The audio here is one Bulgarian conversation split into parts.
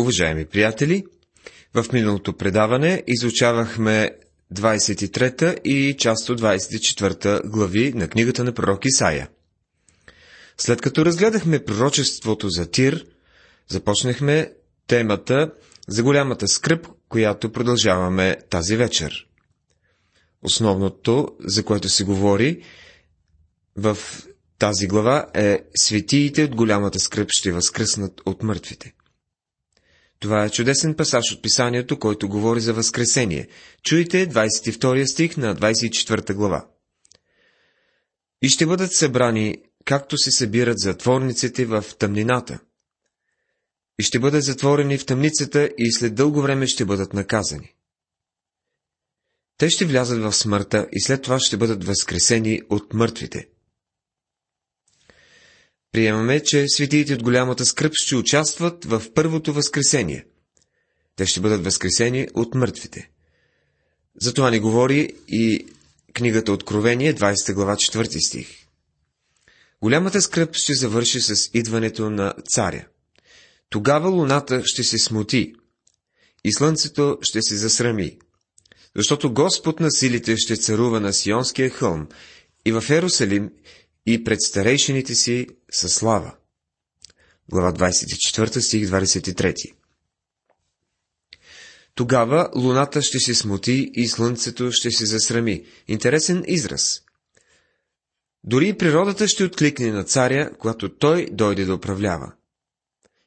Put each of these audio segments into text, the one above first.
Уважаеми приятели, в миналото предаване изучавахме 23 и част от 24 глави на книгата на пророк Исаия. След като разгледахме пророчеството за Тир, започнахме темата за голямата скръп, която продължаваме тази вечер. Основното, за което се говори в тази глава е Светиите от голямата скръп ще възкръснат от мъртвите. Това е чудесен пасаж от писанието, който говори за Възкресение. Чуйте 22 стих на 24 глава. И ще бъдат събрани, както се събират затворниците в тъмнината. И ще бъдат затворени в тъмницата и след дълго време ще бъдат наказани. Те ще влязат в смъртта и след това ще бъдат възкресени от мъртвите. Приемаме, че светиите от голямата скръп ще участват в първото възкресение. Те ще бъдат възкресени от мъртвите. За това ни говори и книгата Откровение, 20 глава, 4 стих. Голямата скръп ще завърши с идването на царя. Тогава луната ще се смути и слънцето ще се засрами, защото Господ на силите ще царува на Сионския хълм и в Ерусалим и пред старейшините си със слава. Глава 24 стих 23 Тогава луната ще се смути и слънцето ще се засрами. Интересен израз. Дори и природата ще откликне на царя, когато той дойде да управлява.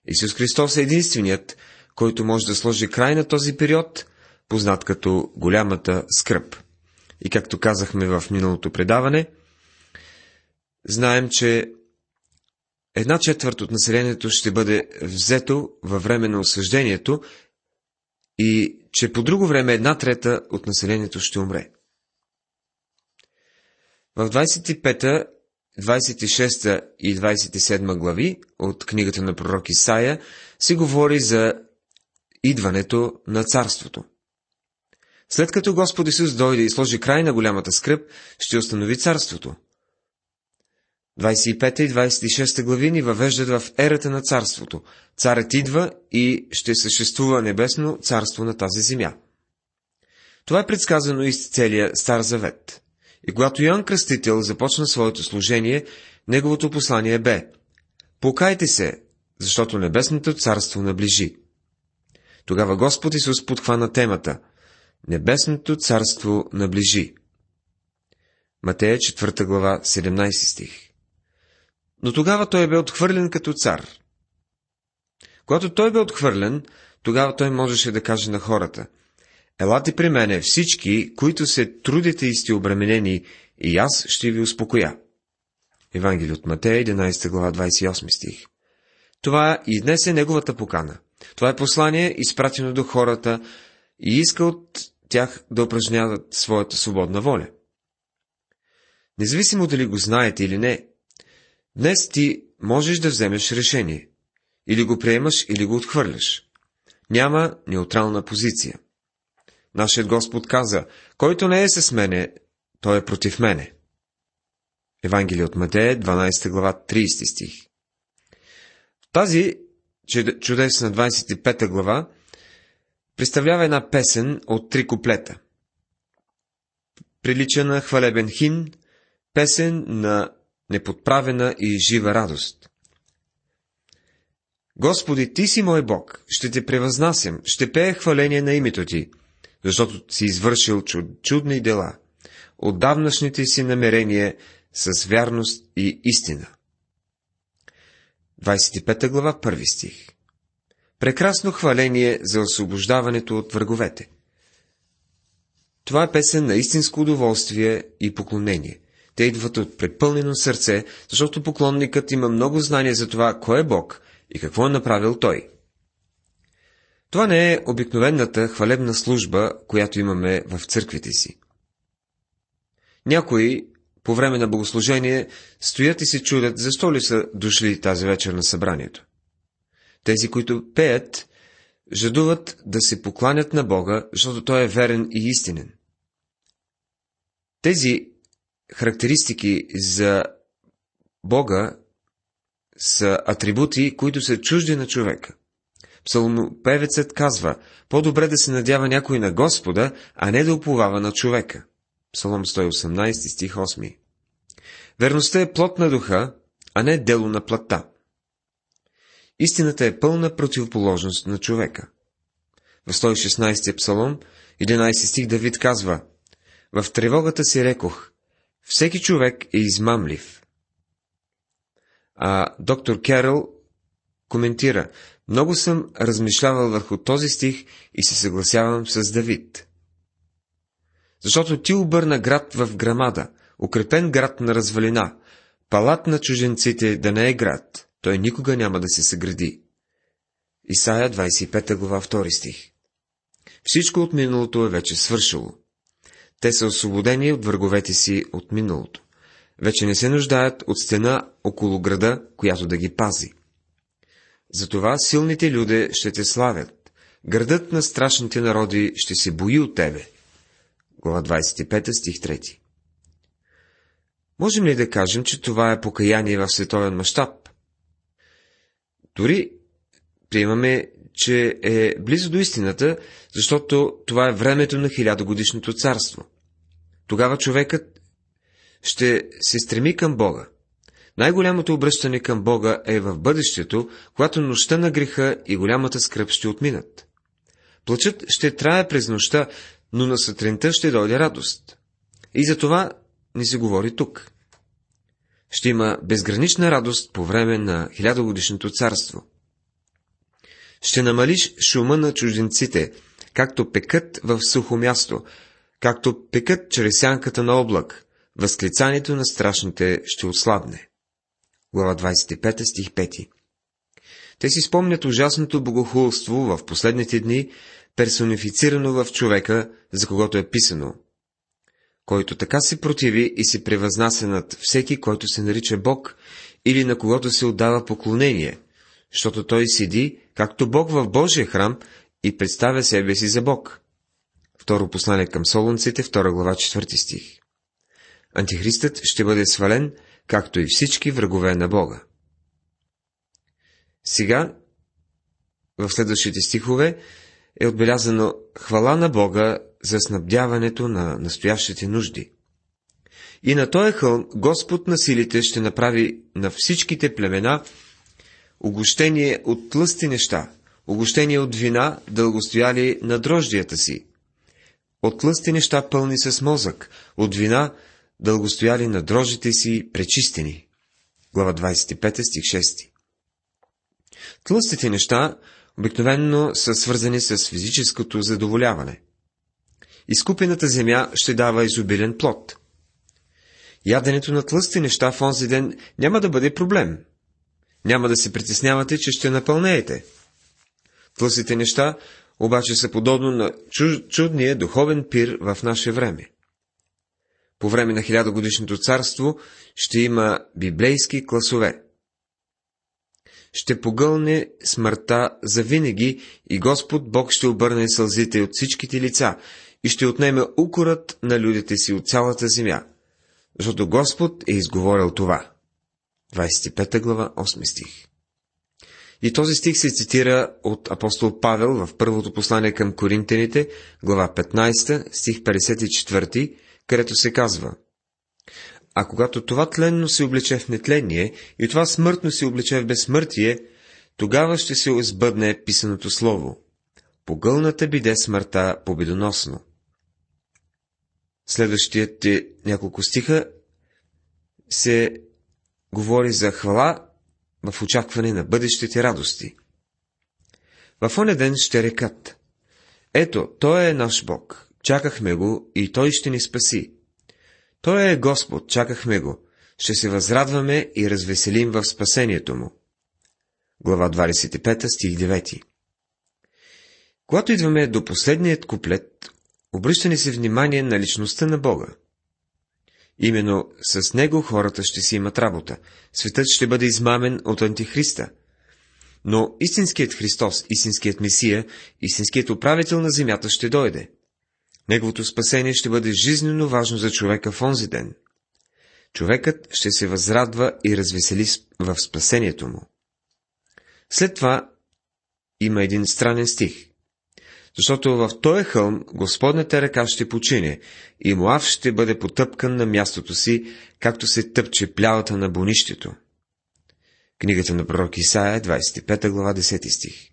Исус Христос е единственият, който може да сложи край на този период, познат като голямата скръп. И както казахме в миналото предаване, знаем, че една четвърт от населението ще бъде взето във време на осъждението и че по друго време една трета от населението ще умре. В 25, 26 и 27 глави от книгата на пророк Исаия се говори за идването на царството. След като Господ Исус дойде и сложи край на голямата скръп, ще установи царството. 25 и 26 глави ни въвеждат в ерата на царството. Царят идва и ще съществува небесно царство на тази земя. Това е предсказано из целия Стар Завет. И когато Йоанн Кръстител започна своето служение, неговото послание бе Покайте се, защото небесното царство наближи. Тогава Господ Исус подхвана темата Небесното царство наближи. Матея 4 глава 17 стих но тогава той бе отхвърлен като цар. Когато той бе отхвърлен, тогава той можеше да каже на хората, Елате при мене всички, които се трудите и сте обременени, и аз ще ви успокоя. Евангелие от Матея, 11 глава, 28 стих. Това и днес е неговата покана. Това е послание, изпратено до хората и иска от тях да упражняват своята свободна воля. Независимо дали го знаете или не, Днес ти можеш да вземеш решение. Или го приемаш, или го отхвърляш. Няма неутрална позиция. Нашият Господ каза, който не е с мене, той е против мене. Евангелие от Матея, 12 глава, 30 стих. Тази чудесна 25 глава представлява една песен от три куплета. Прилича на хвалебен хин, песен на неподправена и жива радост. Господи, Ти си мой Бог, ще те превъзнасям, ще пея хваление на името Ти, защото си извършил чуд, чудни дела, отдавнашните си намерения с вярност и истина. 25 глава, първи стих Прекрасно хваление за освобождаването от враговете. Това е песен на истинско удоволствие и поклонение. Те идват от предпълнено сърце, защото поклонникът има много знание за това, кой е Бог и какво е направил Той. Това не е обикновената хвалебна служба, която имаме в църквите си. Някои по време на богослужение стоят и се чудят, защо ли са дошли тази вечер на събранието. Тези, които пеят, жадуват да се покланят на Бога, защото Той е верен и истинен. Тези характеристики за Бога са атрибути, които са чужди на човека. Псалмопевецът казва, по-добре да се надява някой на Господа, а не да уповава на човека. Псалом 118, стих 8. Верността е плод на духа, а не дело на плата. Истината е пълна противоположност на човека. В 116 псалом, 11 стих Давид казва, В тревогата си рекох, всеки човек е измамлив. А доктор Керъл коментира, много съм размишлявал върху този стих и се съгласявам с Давид. Защото ти обърна град в грамада, укрепен град на развалина, палат на чуженците да не е град, той никога няма да се съгради. Исаия 25 глава 2 стих Всичко от миналото е вече свършило. Те са освободени от враговете си от миналото. Вече не се нуждаят от стена около града, която да ги пази. Затова силните люди ще те славят. Градът на страшните народи ще се бои от тебе. Глава 25 стих 3 Можем ли да кажем, че това е покаяние в световен мащаб? Дори приемаме, че е близо до истината, защото това е времето на хилядогодишното царство. Тогава човекът ще се стреми към Бога. Най-голямото обръщане към Бога е в бъдещето, когато нощта на греха и голямата скръп ще отминат. Плачът ще трае през нощта, но на сутринта ще дойде радост. И за това ни се говори тук. Ще има безгранична радост по време на хилядогодишното царство. Ще намалиш шума на чужденците, както пекат в сухо място, както пекат чрез сянката на облак, възклицанието на страшните ще отслабне. Глава 25, стих 5 Те си спомнят ужасното богохулство в последните дни, персонифицирано в човека, за когото е писано. Който така се противи и се превъзнася над всеки, който се нарича Бог, или на когото се отдава поклонение, защото той седи, както Бог в Божия храм, и представя себе си за Бог. Второ послание към Солунците, 2 глава, 4 стих. Антихристът ще бъде свален, както и всички врагове на Бога. Сега, в следващите стихове, е отбелязано хвала на Бога за снабдяването на настоящите нужди. И на този хълм Господ на силите ще направи на всичките племена огощение от тлъсти неща, огощение от вина, дългостояли на дрождията си, от тлъсти неща пълни с мозък, от вина, дългостояли на дрожите си, пречистени. Глава 25, стих 6. Тлъстите неща обикновенно са свързани с физическото задоволяване. Изкупената земя ще дава изобилен плод. Яденето на тлъсти неща в онзи ден няма да бъде проблем. Няма да се притеснявате, че ще напълнеете. Тлъстите неща обаче са подобно на чудния духовен пир в наше време. По време на хилядогодишното царство ще има библейски класове ще погълне смъртта за винаги и Господ Бог ще обърне сълзите от всичките лица и ще отнеме укорът на людите си от цялата земя, защото Господ е изговорил това. 25 глава, 8 стих. И този стих се цитира от апостол Павел в първото послание към Коринтените, глава 15, стих 54, където се казва а когато това тленно се облече в нетление и това смъртно се облече в безсмъртие, тогава ще се избъдне писаното слово. Погълната биде смъртта победоносно. Следващите няколко стиха се говори за хвала в очакване на бъдещите радости. В оня ден ще рекат. Ето, Той е наш Бог. Чакахме го и Той ще ни спаси. Той е Господ, чакахме го. Ще се възрадваме и развеселим в спасението му. Глава 25, стих 9 Когато идваме до последният куплет, обръща ни се внимание на личността на Бога. Именно с него хората ще си имат работа. Светът ще бъде измамен от антихриста. Но истинският Христос, истинският Месия, истинският управител на земята ще дойде. Неговото спасение ще бъде жизненно важно за човека в онзи ден. Човекът ще се възрадва и развесели в спасението му. След това има един странен стих. Защото в този хълм Господната ръка ще почине и Моав ще бъде потъпкан на мястото си, както се тъпче плявата на бонището. Книгата на пророк Исаия, 25 глава, 10 стих.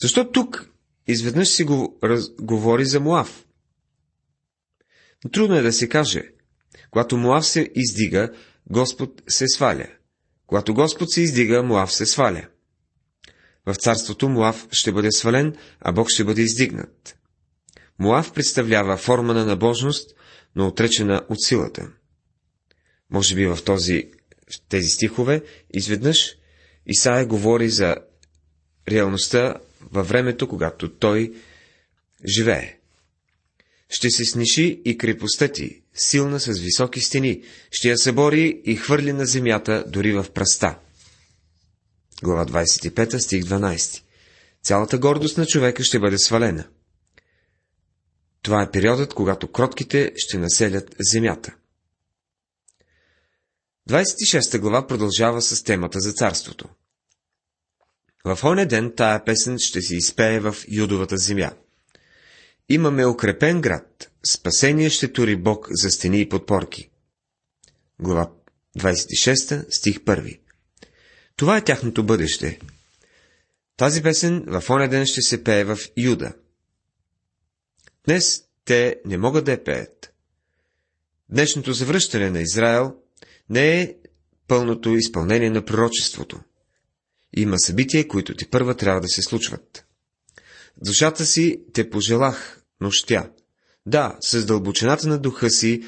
Защо тук изведнъж си го раз... говори за Моав? Трудно е да се каже. Когато Моав се издига, Господ се сваля. Когато Господ се издига, Моав се сваля. В царството Моав ще бъде свален, а Бог ще бъде издигнат. Моав представлява форма на набожност, но отречена от силата. Може би в, този, в тези стихове изведнъж Исаия говори за реалността във времето, когато той живее. Ще се сниши и крепостта ти, силна с високи стени, ще я събори и хвърли на земята, дори в праста. Глава 25, стих 12. Цялата гордост на човека ще бъде свалена. Това е периодът, когато кротките ще населят земята. 26 глава продължава с темата за царството. В оня ден тая песен ще се изпее в Юдовата земя. Имаме укрепен град, спасение ще тури Бог за стени и подпорки. Глава 26, стих 1. Това е тяхното бъдеще. Тази песен в оня ден ще се пее в Юда. Днес те не могат да я пеят. Днешното завръщане на Израел не е пълното изпълнение на пророчеството. Има събития, които ти първа трябва да се случват. Душата си те пожелах нощя. Да, с дълбочината на духа си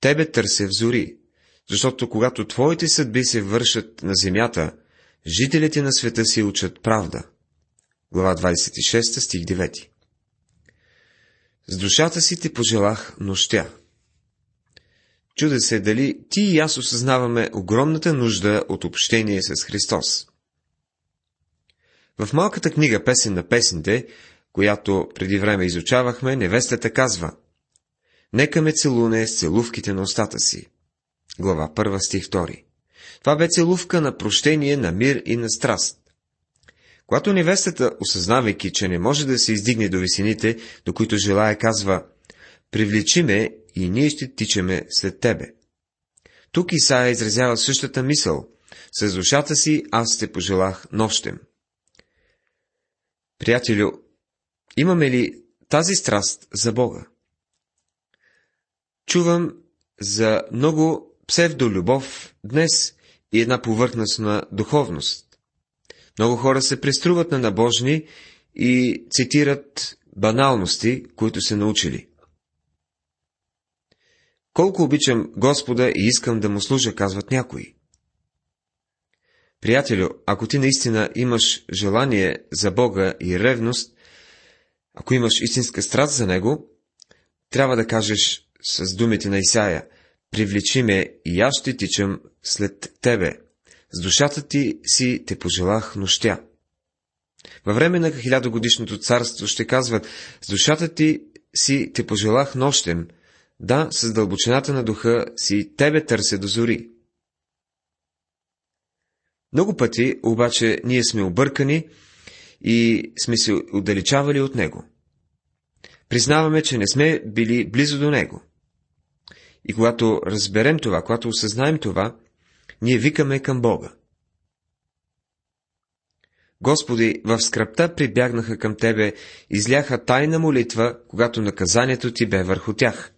тебе търся в зори, защото когато твоите съдби се вършат на земята, жителите на света си учат правда. Глава 26, стих 9 С душата си те пожелах нощя. Чуда се дали ти и аз осъзнаваме огромната нужда от общение с Христос. В малката книга Песен на песните, която преди време изучавахме, невестата казва Нека ме целуне с целувките на устата си. Глава 1, стих 2. Това бе целувка на прощение, на мир и на страст. Когато невестата, осъзнавайки, че не може да се издигне до висините, до които желая, казва Привлечи ме и ние ще тичаме след тебе. Тук Исаия изразява същата мисъл. С душата си аз те пожелах нощем. Приятелю, имаме ли тази страст за Бога? Чувам за много псевдолюбов днес и една повърхностна духовност. Много хора се преструват на набожни и цитират баналности, които са научили. Колко обичам Господа и искам да му служа, казват някои. Приятелю, ако ти наистина имаш желание за Бога и ревност, ако имаш истинска страст за Него, трябва да кажеш с думите на Исаия, привлечи ме и аз ще тичам след тебе. С душата ти си те пожелах нощя. Във време на хилядогодишното царство ще казват, с душата ти си те пожелах нощем, да, с дълбочината на духа си тебе търся до зори. Много пъти обаче ние сме объркани и сме се отдалечавали от Него. Признаваме, че не сме били близо до Него. И когато разберем това, когато осъзнаем това, ние викаме към Бога. Господи, в скръпта прибягнаха към Тебе, изляха тайна молитва, когато наказанието Ти бе върху тях.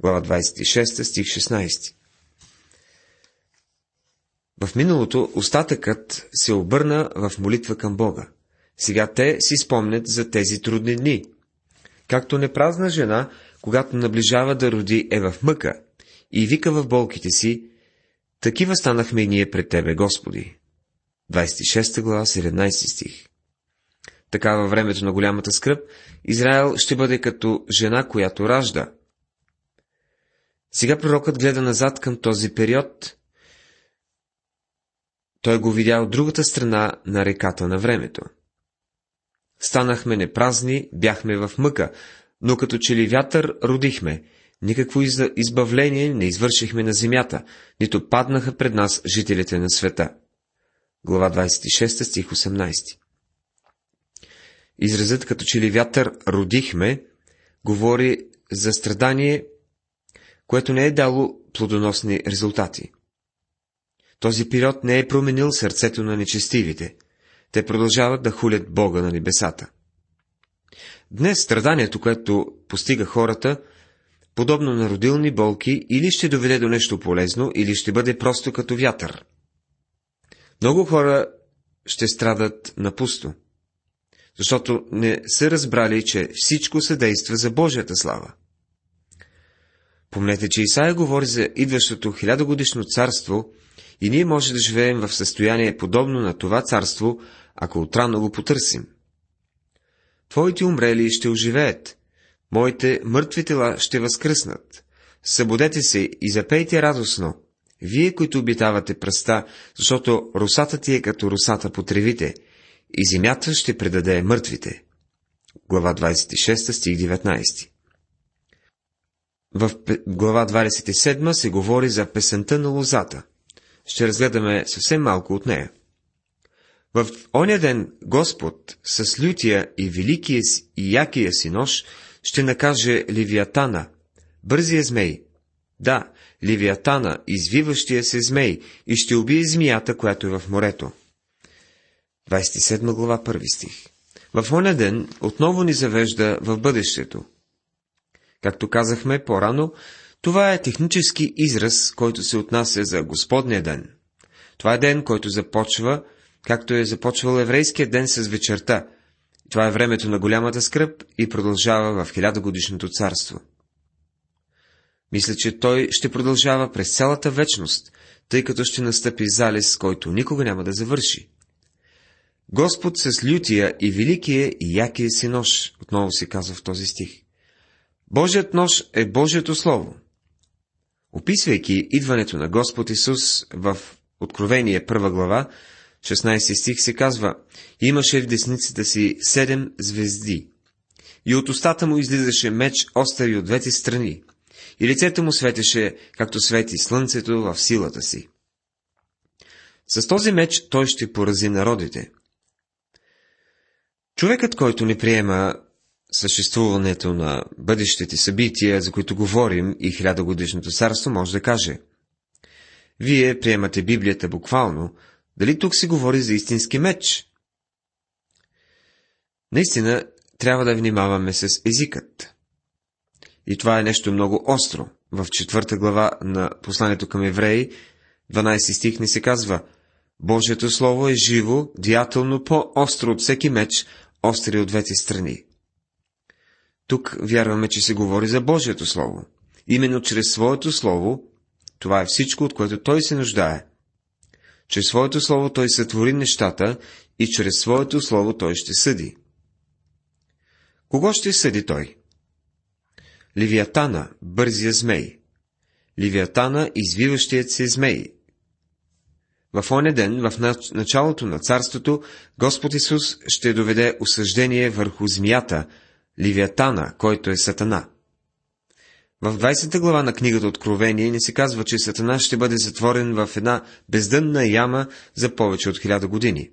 Глава 26, стих 16 В миналото остатъкът се обърна в молитва към Бога. Сега те си спомнят за тези трудни дни. Както непразна жена, когато наближава да роди, е в мъка и вика в болките си, такива станахме и ние пред Тебе, Господи. 26 глава, 17 стих. Така във времето на голямата скръп, Израел ще бъде като жена, която ражда. Сега пророкът гледа назад към този период. Той го видя от другата страна на реката на времето. Станахме непразни, бяхме в мъка, но като че ли вятър родихме, никакво избавление не извършихме на земята, нито паднаха пред нас жителите на света. Глава 26, стих 18 Изразът като че ли вятър родихме, говори за страдание, което не е дало плодоносни резултати. Този период не е променил сърцето на нечестивите. Те продължават да хулят Бога на небесата. Днес страданието, което постига хората, подобно на родилни болки, или ще доведе до нещо полезно, или ще бъде просто като вятър. Много хора ще страдат напусто, защото не са разбрали, че всичко се действа за Божията слава. Помнете, че Исаия говори за идващото хилядогодишно царство и ние може да живеем в състояние подобно на това царство, ако отрано го потърсим. Твоите умрели ще оживеят, моите мъртви тела ще възкръснат. Събудете се и запейте радостно, вие, които обитавате пръста, защото русата ти е като русата по тревите, и земята ще предаде мъртвите. Глава 26, стих 19 В глава 27 се говори за песента на лозата. Ще разгледаме съвсем малко от нея. В оня ден Господ с лютия и великия и якия си нож ще накаже Ливиатана, бързия змей. Да, Ливиатана, извиващия се змей, и ще убие змията, която е в морето. 27 глава, първи стих. В оня ден отново ни завежда в бъдещето. Както казахме по-рано, това е технически израз, който се отнася за Господния ден. Това е ден, който започва, както е започвал еврейския ден с вечерта. Това е времето на голямата скръп и продължава в хилядогодишното царство. Мисля, че той ще продължава през цялата вечност, тъй като ще настъпи залез, който никога няма да завърши. Господ с лютия и великия и якия си нож, отново се казва в този стих. Божият нож е Божието Слово. Описвайки идването на Господ Исус в Откровение първа глава, 16 стих се казва, имаше в десницата си седем звезди, и от устата му излизаше меч остари от двете страни, и лицето му светеше, както свети слънцето в силата си. С този меч той ще порази народите. Човекът, който не приема съществуването на бъдещите събития, за които говорим и хилядогодишното царство, може да каже. Вие приемате Библията буквално, дали тук се говори за истински меч? Наистина, трябва да внимаваме с езикът. И това е нещо много остро. В четвърта глава на посланието към евреи, 12 стих ни се казва Божието Слово е живо, деятелно, по-остро от всеки меч, остри от двете страни. Тук вярваме, че се говори за Божието Слово. Именно чрез своето Слово, това е всичко, от което Той се нуждае. Чрез своето Слово Той сътвори нещата и чрез своето Слово Той ще съди. Кого ще съди Той? Ливиатана, бързия змей. Ливиатана, извиващият се змей. В оня ден, в началото на царството, Господ Исус ще доведе осъждение върху змията, Ливиатана, който е Сатана. В 20 глава на книгата Откровение ни се казва, че Сатана ще бъде затворен в една бездънна яма за повече от хиляда години.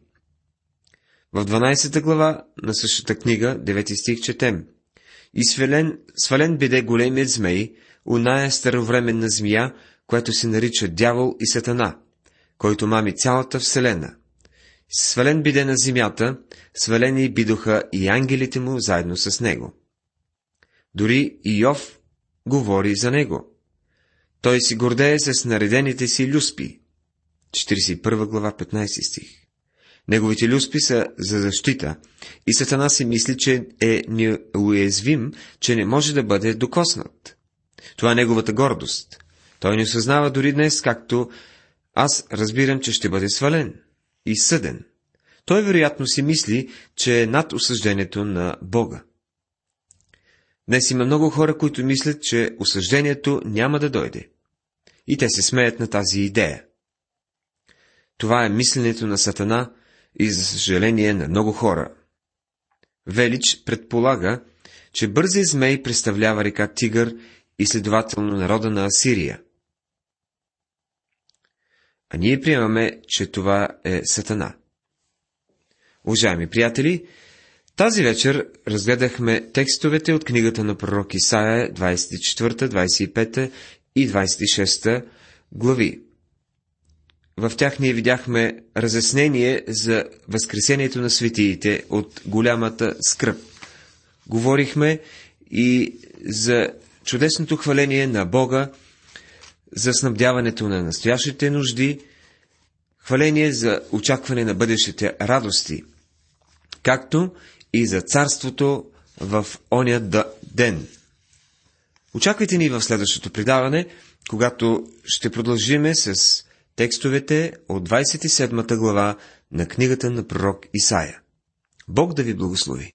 В 12 глава на същата книга, 9 стих, четем – и свален, свален биде големият змей, уная старовременна змия, която се нарича дявол и сатана, който мами цялата вселена. Свален биде на земята, свалени бидоха и ангелите му заедно с него. Дори Йов говори за него. Той си гордее с наредените си люспи. 41 глава, 15 стих. Неговите люспи са за защита и Сатана си мисли, че е неуязвим, че не може да бъде докоснат. Това е неговата гордост. Той не осъзнава дори днес, както аз разбирам, че ще бъде свален и съден. Той вероятно си мисли, че е над осъждението на Бога. Днес има много хора, които мислят, че осъждението няма да дойде. И те се смеят на тази идея. Това е мисленето на Сатана, и за съжаление на много хора. Велич предполага, че бързия змей представлява река Тигър и следователно народа на Асирия. А ние приемаме, че това е Сатана. Уважаеми приятели, Тази вечер разгледахме текстовете от книгата на пророк Исаия, 24, 25 и 26 глави. В тях ние видяхме разяснение за възкресението на светиите от голямата скръп. Говорихме и за чудесното хваление на Бога, за снабдяването на настоящите нужди, хваление за очакване на бъдещите радости, както и за царството в оня ден. Очаквайте ни в следващото предаване, когато ще продължиме с текстовете от 27 глава на книгата на пророк Исаия. Бог да ви благослови!